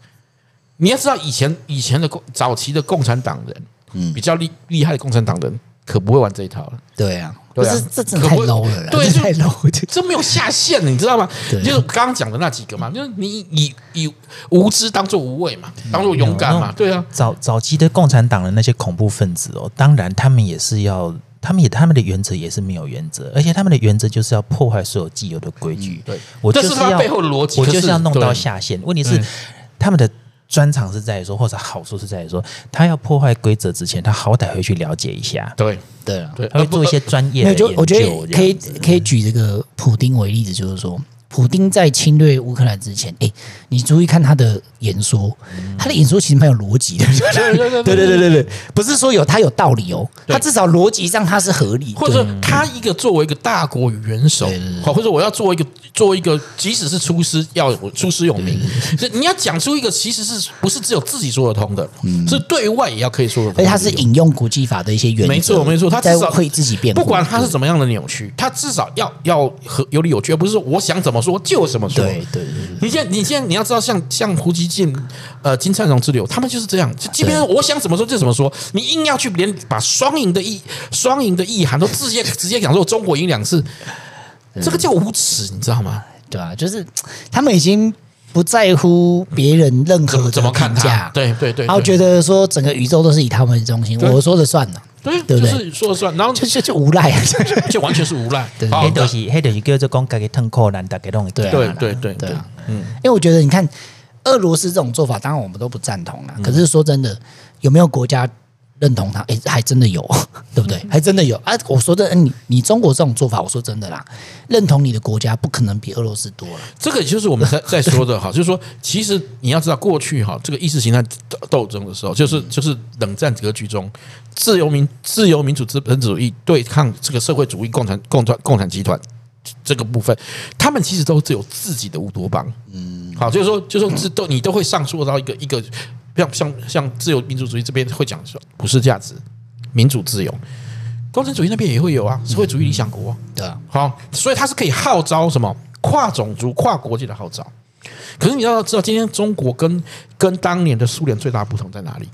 你要知道，以前以前的共早期的共产党人，嗯，比较厉厉害的共产党人，可不会玩这一套了。对啊，对啊，这真的太 low 了，对，太 low，这没有下限了，你知道吗？就是刚刚讲的那几个嘛，就是你以以无知当做无畏嘛，当做勇敢嘛，对啊。早早期的共产党的那些恐怖分子哦，当然他们也是要。他们也，他们的原则也是没有原则，而且他们的原则就是要破坏所有既有的规矩。对，我就是要背后的逻辑，我就是要弄到下限。问题是，他们的专长是在于说，或者好处是在于说，他要破坏规则之前，他好歹会去了解一下。对，对啊，他会做一些专业的研究。我觉得可以可以举这个普丁为例子，就是说。普丁在侵略乌克兰之前，哎，你注意看他的演说，他的演说其实蛮有逻辑的。对对对对对对，不是说有他有道理哦，他至少逻辑上他是合理。或者说，他一个作为一个大国与元首，好，或者我要做一个做一个，即使是出师要出师有名，你要讲出一个其实是不是只有自己说得通的，是对外也要可以说得通。而且他是引用国际法的一些原则，没错没错，他至少会自己变。不管他是怎么样的扭曲，他至少要要和有理有据，而不是说我想怎么说就怎么说。对对对，你现在你现在你要知道，像像胡锡进、呃金灿荣之流，他们就是这样。就即便我想怎么说就怎么说，你硬要去连把双赢的意双赢的意涵都直接直接讲说中国赢两次，这个叫无耻，你知道吗？对啊，就是他们已经不在乎别人任何的怎么看他？对对对，然后觉得说整个宇宙都是以他们为中心，我说了算了，对对不对？就是说了算，然后就 就就无赖，就完全是无赖。对好黑就是黑就是叫做讲家己吞苦难，大家拢会对对对对对对啊，嗯，因为我觉得你看俄罗斯这种做法，当然我们都不赞同了。可是说真的，有没有国家认同他？哎，还真的有，对不对？还真的有啊！我说的，你你中国这种做法，我说真的啦，认同你的国家不可能比俄罗斯多了。这个就是我们在 在说的哈，就是说，其实你要知道，过去哈这个意识形态斗争的时候，就是就是冷战格局中，自由民自由民主资本主义对抗这个社会主义共产共产共产集团这个部分，他们其实都只有自己的乌托邦。嗯，好，就是说，就是说，这都你都会上溯到一个一个像像像自由民主主义这边会讲说普世价值、民主自由，共产主义那边也会有啊，社会主义理想国。对啊，好，所以它是可以号召什么跨种族、跨国界的号召。可是你要知道，今天中国跟跟当年的苏联最大不同在哪里？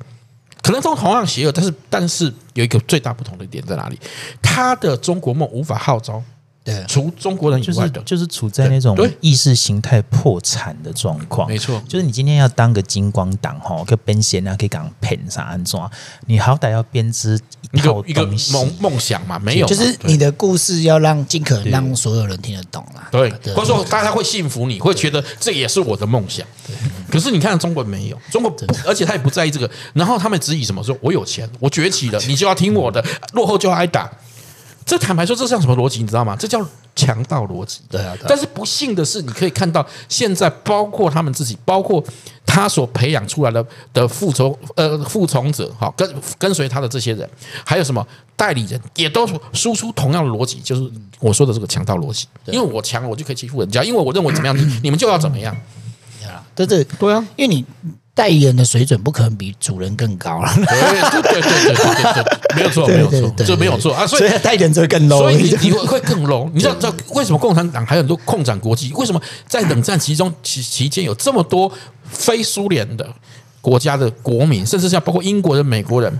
可能都同样邪恶，但是但是有一个最大不同的点在哪里？他的中国梦无法号召对，除中国人以就是外的，就是处在那种意识形态破产的状况。没错。就是你今天要当个金光党哈，可以编线啊，可以讲骗啥安装，你好歹要编织一套一个一个。梦梦想嘛，没有，就是你的故事要让尽可能让所有人听得懂啦。对，或者说大家会信服你，会觉得这也是我的梦想。可是你看中国没有，中国不，而且他也不在意这个。然后他们只以什么？说，我有钱，我崛起了，你就要听我的，落后就要挨打。这坦白说，这像什么逻辑？你知道吗？这叫强盗逻辑。对啊对啊但是不幸的是，你可以看到现在，包括他们自己，包括他所培养出来的的服从呃服从者，哈，跟跟随他的这些人，还有什么代理人，也都输出同样的逻辑，就是我说的这个强盗逻辑。因为我强，我就可以欺负人家；因为我认为怎么样，你你们就要怎么样。对对对啊，因为你代言人的水准不可能比主人更高 了。对对对对对对对，没有错，没有错，这没有错啊！所以代言人就会更 low，所以你你会会更 low。你知道知道为什么共产党还有很多共产国际？为什么在冷战其中期期间有这么多非苏联的国家的国民，甚至像包括英国人、美国人，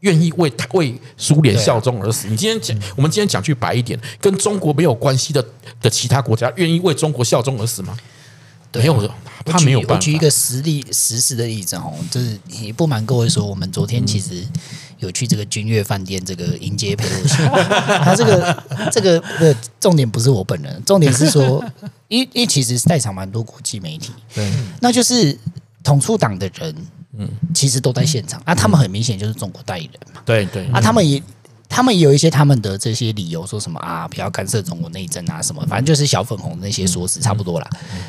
愿意为为苏联效忠而死？你今天讲，我们今天讲句白一点，跟中国没有关系的的其他国家，愿意为中国效忠而死吗？没有的，他没有办法。我举一个实例实时的例子哦，就是也不瞒各位说，我们昨天其实有去这个君悦饭店这个迎接裴洛西。他这个这个的重点不是我本人，重点是说，因因为其实在场蛮多国际媒体，对，那就是统促党的人，嗯，其实都在现场。啊他们很明显就是中国代理人嘛，对对。啊，他们也。他们也有一些他们的这些理由，说什么啊，不要干涉中国内政啊，什么，反正就是小粉红那些说辞差不多啦。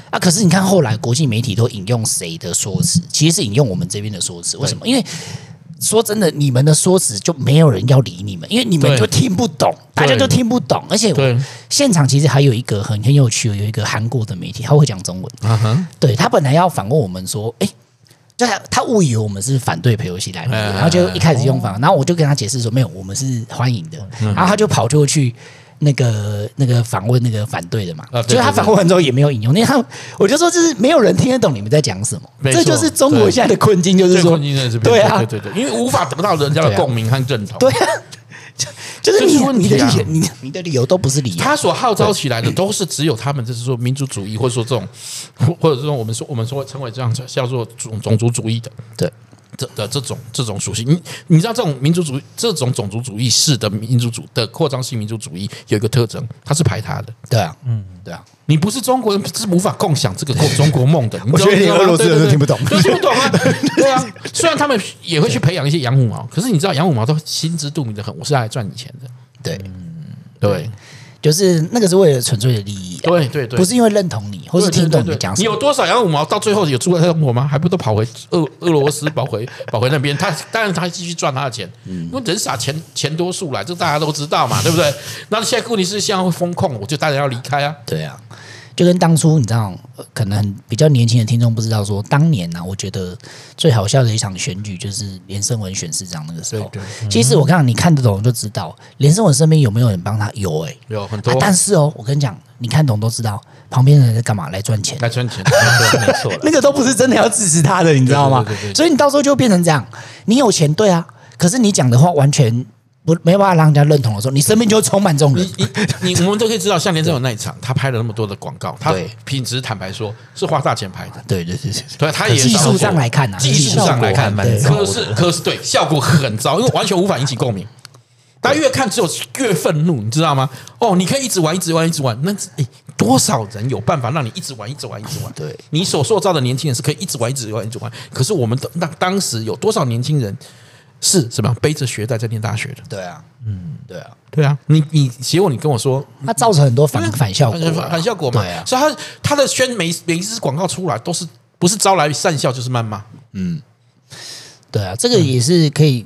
啊，可是你看后来国际媒体都引用谁的说辞？其实是引用我们这边的说辞。为什么？因为说真的，你们的说辞就没有人要理你们，因为你们就听不懂，大家都听不懂。而且现场其实还有一个很很有趣，有一个韩国的媒体，他会讲中文。嗯哼，对，他本来要反问我们说，哎。就他他误以为我们是反对陪游戏来的，然后就一开始用法，然后我就跟他解释说没有，我们是欢迎的，然后他就跑过去那个那个访问那个反对的嘛，就他访问完之后也没有引用，因为他 我就说就是没有人听得懂你们在讲什么，这就是中国现在的困境，就是说对啊，对对对，因为无法得到人家的共鸣和认同，对啊。就是你你的理由，你你的理由都不是理由。他所号召起来的都是只有他们，就是说民族主义，或者说这种，或者说我们说我们说称为这样叫做种种族主义的，对这的这种这种属性。你你知道这种民族主义这种种族主义式的民族主的扩张性民族主义有一个特征，它是排他的。对啊，嗯，对啊。你不是中国人，是无法共享这个中国梦的。我觉得连俄罗斯人都听不懂，都听不懂啊！他们也会去培养一些养虎毛，可是你知道养虎毛都心知肚明的很，我是来赚你钱的。对，对，就是那个是为了纯粹的利益。对对对，不是因为认同你，或是听懂你讲什么。你有多少养五毛，到最后有出来生活吗？还不都跑回俄俄罗斯，跑回 跑回那边？他当然他继续赚他的钱，因为人傻钱钱多数来，这大家都知道嘛，对不对？那现在问题是现在会封控，我就大家要离开啊。对啊。就跟当初你知道，可能比较年轻的听众不知道说，当年呢、啊，我觉得最好笑的一场选举就是连胜文选市长那个时候。其实我刚刚你看得懂就知道，连胜文身边有没有人帮他？有哎、欸，有很多、啊。但是哦，我跟你讲，你看懂都知道，旁边的人在干嘛？来赚钱，来赚钱，没错，那个都不是真的要支持他的，你知道吗？所以你到时候就变成这样，你有钱对啊，可是你讲的话完全。不没办法让人家认同的时候，你身边就会充满这种人。你你你，我们都可以知道，像连这种那一场，他拍了那么多的广告，他品质坦白说是花大钱拍的。对对对对，对，他也技术上来看啊，技术上来看对可是可是对效果很糟，因为完全无法引起共鸣。大家越看只有越愤怒，你知道吗？哦，你可以一直玩，一直玩，一直玩。那诶，多少人有办法让你一直玩，一直玩，一直玩？对，你所塑造的年轻人是可以一直玩，一直玩，一直玩。可是我们的那当时有多少年轻人是什么背着学贷在念大学的？对啊，嗯，对啊，对啊。你你结果你跟我说，它造成很多反反效果，反效果嘛。对啊，所以他他的宣每每一次广告出来都是不是招来善笑就是谩骂。嗯，对啊，这个也是可以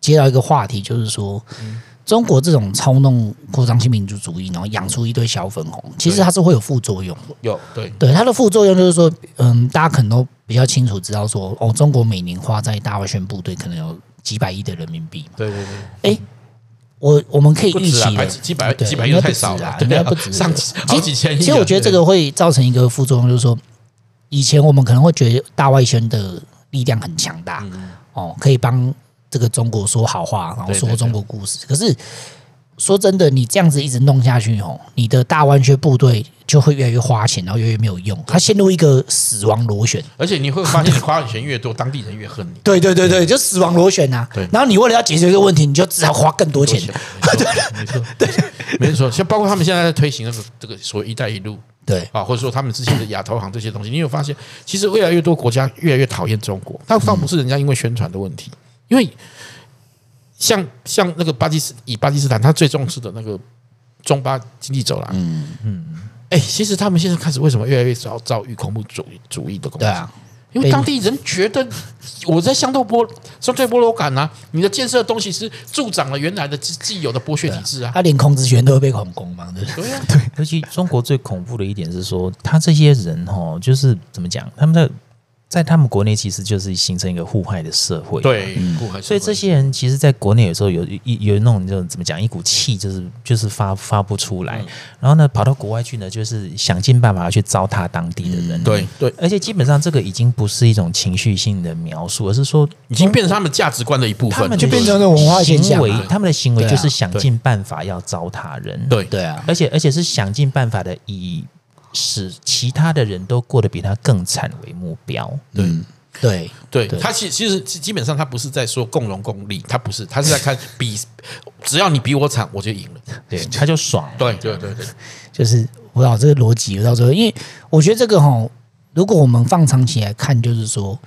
接到一个话题，就是说。嗯中国这种操弄扩张性民族主义，然后养出一堆小粉红，其实它是会有副作用。有对对，它的副作用就是说，嗯，大家可能都比较清楚知道说，哦，中国每年花在大外宣部队可能有几百亿的人民币。对对对。哎，我我们可以预期的几百几百亿太少了，应该不止 上好几千亿。其实我觉得这个会造成一个副作用，就是说，以前我们可能会觉得大外宣的力量很强大，哦，可以帮。这个中国说好话，然后说中国故事。对对对，可是说真的，你这样子一直弄下去哦，你的大湾区部队就会越来越花钱，然后越来越没有用，它陷入一个死亡螺旋。而且你会发现，你花的钱越多，当地人越恨你。对对对对，就死亡螺旋呐、啊。对。然后你为了要解决这个问题，你就只好花更多钱。没错，没错，对，没错。像包括他们现在在推行那个这个所谓“一带一路”，对啊，或者说他们之前的亚投行这些东西，你有发现，其实越来越多国家越来越讨厌中国。但倒不是人家因为宣传的问题，因为。像像那个巴基斯以巴基斯坦，他最重视的那个中巴经济走廊，嗯。嗯，哎，其实他们现在开始为什么越来越遭遭遇恐怖主义主义的攻击？对啊，因为当地人觉得我在相对剥相对剥夺感啊，你的建设的东西是助长了原来的既既有的剥削体制啊，他连孔子学院都会被恐攻嘛，对对？啊，对。尤其中国最恐怖的一点是说，他这些人哦，就是怎么讲，他们的。在他们国内其实就是形成一个互害的社会，对，互害所以这些人其实，在国内有时候有一有那种就怎么讲，一股气就是就是发发不出来，然后呢，跑到国外去呢，就是想尽办法去糟蹋当地的人，对对，而且基本上这个已经不是一种情绪性的描述，而是说已经变成他们价值观的一部分，他们就变成了文化现象，他们的行为就是想尽办法要糟蹋人，对。对啊，而且而且是想尽办法的以。使其他的人都过得比他更惨为目标，对。对对，他其其实基本上他不是在说共荣共利，他不是，他是在看比，只要你比我惨，我就赢了，对，他就爽，对对对对，就是我知道这个逻辑我到最后，因为我觉得这个哈，如果我们放长期来看，就是说。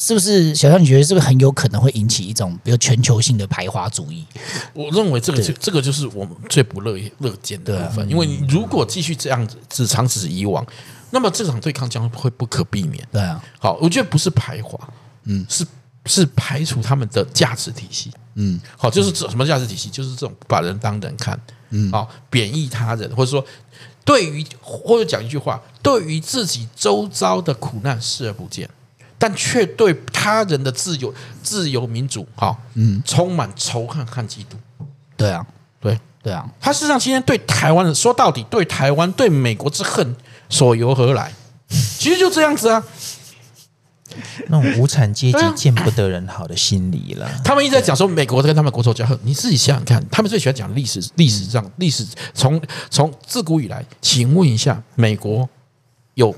是不是小象？你觉得是不是很有可能会引起一种比如全球性的排华主义？我认为这个就这个就是我们最不乐乐见的部分。因为你如果继续这样子，只长此以往，那么这场对抗将会不可避免。对啊，好，我觉得不是排华，嗯，是是排除他们的价值体系，嗯，好，就是这什么价值体系？就是这种不把人当人看，嗯，好，贬义他人，或者说对于或者讲一句话，对于自己周遭的苦难视而不见。但却对他人的自由、自由民主，哈，嗯，充满仇恨和嫉妒。对啊，对，对啊。他事实上今天对台湾人说到底，对台湾、对美国之恨所由何来？其实就这样子啊。那种无产阶级见不得人好的心理了。他们一直在讲说美国在跟他们国仇家恨，你自己想想看，他们最喜欢讲历史，历史上历史从从自古以来，请问一下，美国有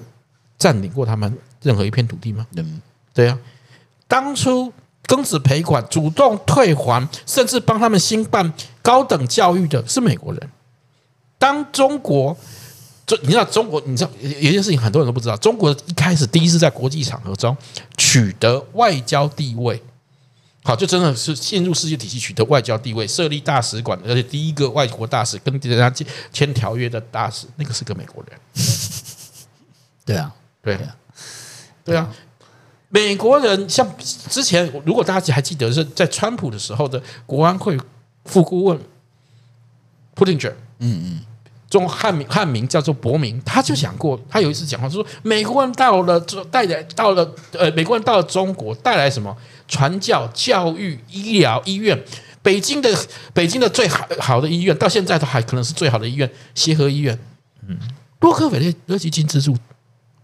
占领过他们任何一片土地吗？嗯，对呀、啊。当初庚子赔款、主动退还，甚至帮他们兴办高等教育的是美国人。当中国，就你知道中国，你知道有一件事情很多人都不知道，中国一开始第一次在国际场合中取得外交地位，好，就真的是进入世界体系，取得外交地位，设立大使馆，而且第一个外国大使跟人家签条约的大使，那个是个美国人。对啊，对啊。对啊，美国人像之前，如果大家还记得是在川普的时候的国安会副顾问 Putinger，，嗯嗯，中汉名汉名叫做伯明，他就讲过，他有一次讲话说，美国人到了带来到了呃，美国人到了中国带来什么传教、教育、医疗、医院，北京的北京的最好好的医院，到现在都还可能是最好的医院——协和医院，嗯，洛克菲勒基金资助，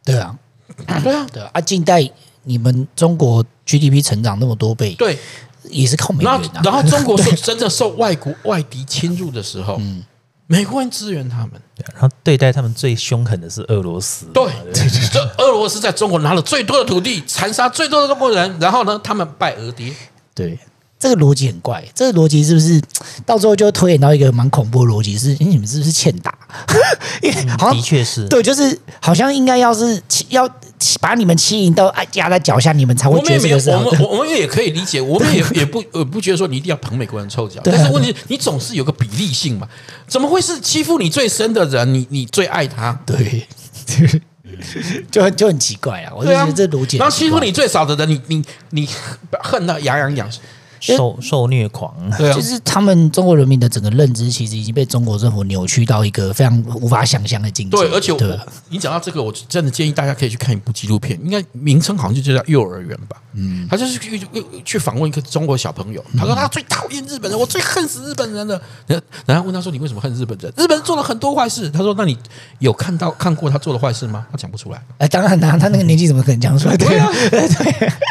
对啊。对啊，对啊，近代你们中国 GDP 成长那么多倍，对，也是靠美元、啊。然后，然后中国是 真的受外国外敌侵入的时候，嗯，美国人支援他们，然后对待他们最凶狠的是俄罗斯。对，这俄罗斯在中国拿了最多的土地，残杀最多的中国人，然后呢，他们拜俄爹。对。这个逻辑很怪，这个逻辑是不是 到最后就推演到一个蛮恐怖的逻辑？是，你们是不是欠打？因为好像的确是对，就是好像应该要是要 把你们欺凌到压在脚下，你们才会觉得这个是。我们我们也可以理解，我们也也不呃不觉得说你一定要捧美国人臭脚，但是问题你总是有个比例性嘛？怎么会是欺负你最深的人，你你最爱他？对，就很就很奇怪啊！我就觉得这逻辑，然后欺负你最少的人，你你你恨到牙痒痒。受受虐狂，对啊，就是他们中国人民的整个认知，其实已经被中国政府扭曲到一个非常无法想象的境界。对，而且我你讲到这个，我真的建议大家可以去看一部纪录片，应该名称好像就叫幼儿园吧。嗯，他就是去去访问一个中国小朋友，他说他最讨厌日本人，我最恨死日本人了。然后问他说：“你为什么恨日本人？日本人做了很多坏事。”他说：“那你有看到看过他做的坏事吗？”他讲不出来。哎，当然啦，他那个年纪怎么可能讲出来？对啊，对，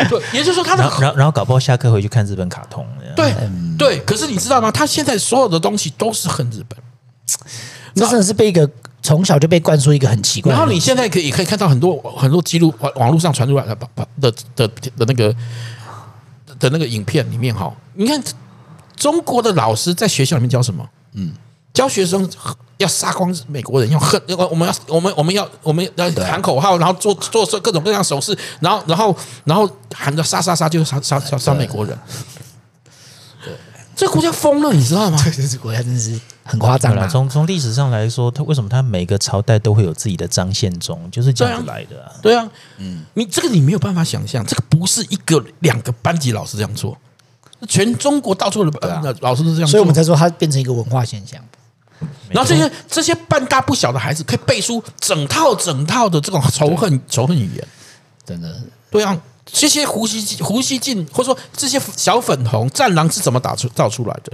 对，也就是说他的然后然后搞不好下课回去看日本卡通。对对，可是你知道吗？他现在所有的东西都是恨日本，那真的是被一个从小就被灌输一个很奇怪。然后你现在可以可以看到很多很多记录网网络上传出来的的的的那个的那个影片里面哈，你看中国的老师在学校里面教什么？嗯，教学生要杀光美国人，要恨，要我们要我们我们要我们要喊口号，然后做做各种各样手势，然后然后然后喊着杀杀杀，就杀杀杀杀美国人。这个国家疯了，你知道吗？这个国家真的是很夸张了。从从历史上来说，他为什么他每个朝代都会有自己的张献忠，就是这样子来的啊？对啊，嗯，你这个你没有办法想象，这个不是一个两个班级老师这样做，全中国到处的老师都这样做，所以我们才说它变成一个文化现象。然后这些这些半大不小的孩子可以背出整套整套的这种仇恨仇恨语言，真的对啊。这些胡锡胡锡进，或者说这些小粉红战狼是怎么打出造出来的？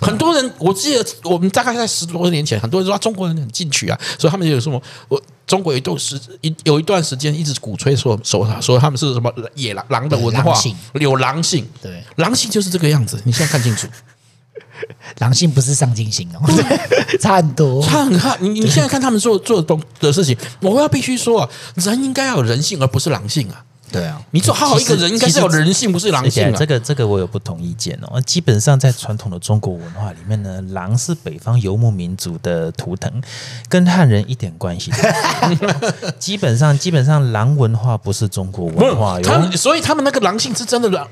很多人我记得，我们大概在十多年前，很多人说中国人很进取啊，所以他们有什么？我中国有一段时一有一段时间一直鼓吹说说他说他们是什么野狼狼的文化，有狼性，对，狼性就是这个样子。你现在看清楚，狼性不是上进心哦，差很多，差很多。你你现在看他们做做的东的事情，我要必须说啊，人应该要有人性，而不是狼性啊。对啊，你做好好一个人，应该是有人性，不是狼性。这个这个我有不同意见哦。基本上在传统的中国文化里面呢，狼是北方游牧民族的图腾，跟汉人一点关系都没有。基本上基本上狼文化不是中国文化，他们所以他们那个狼性是真的狼，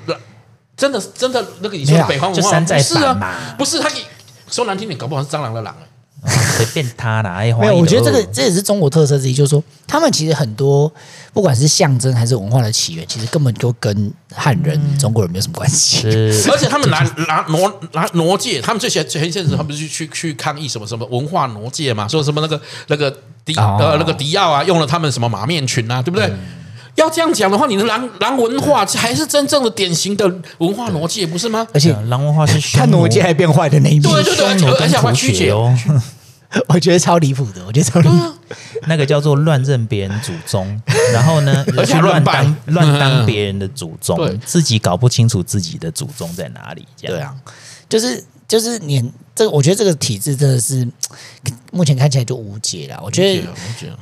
真的真的那个你说北方文化山寨版嘛？不是他说难听点，搞不好是蟑螂的狼。随便他啦，没有，我觉得这个这也是中国特色之一，就是说他们其实很多不管是象征还是文化的起源，其实根本就跟汉人、嗯、中国人没有什么关系。而且他们拿拿挪拿挪界，他们最前前一阵子他们不是去去去抗议什么什么文化挪界嘛？说什么那个那个迪呃那个迪奥啊，用了他们什么马面裙啊，对不对？嗯、要这样讲的话，你的狼狼文化才是真正的典型的文化挪戒，不是吗？而且狼文化是看挪戒还变坏的那一面，对对对，而且还曲解哦。我觉得超离谱的，我觉得超离谱。那个叫做乱认别人祖宗，然后呢，而且乱当乱当别人的祖宗，对自己搞不清楚自己的祖宗在哪里。这样对啊，就是就是你这个，我觉得这个体制真的是目前看起来就无解了。我觉得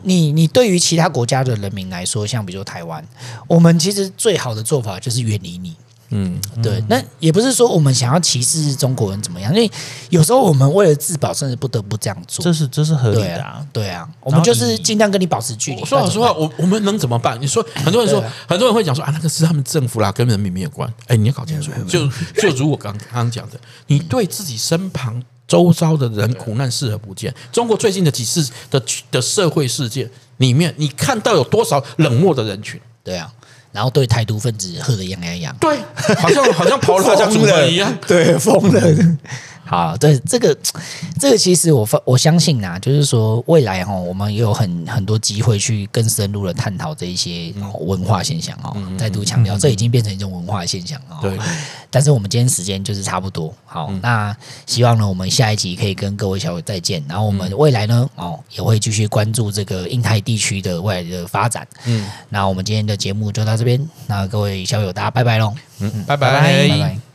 你你对于其他国家的人民来说，像比如说台湾，我们其实最好的做法就是远离你。嗯，对，那也不是说我们想要歧视中国人怎么样，因为有时候我们为了自保，甚至不得不这样做。这是这是合理的啊，对啊，我们就是尽量跟你保持距离。说老实话，我我们能怎么办？你说很多人说，很多人会讲说啊，那个是他们政府啦，跟人民没有关。哎，你要搞清楚，就就如我刚刚讲的，你对自己身旁周遭的人苦难视而不见。中国最近的几次的的社会事件里面，你看到有多少冷漠的人群？对啊。然后对台独分子喝得痒痒痒，对，好像好像跑了家猪的一样，对，疯了。好，对这个，这个其实我发我相信啊，就是说未来哈，我们也有很很多机会去更深入的探讨这一些文化现象哦。再度强调，这已经变成一种文化现象哦。对。但是我们今天时间就是差不多，好，那希望呢，我们下一集可以跟各位小友再见。然后我们未来呢，哦，也会继续关注这个印太地区的未来的发展。嗯。那我们今天的节目就到这边，那各位小友大家拜拜喽。嗯嗯，拜拜拜拜。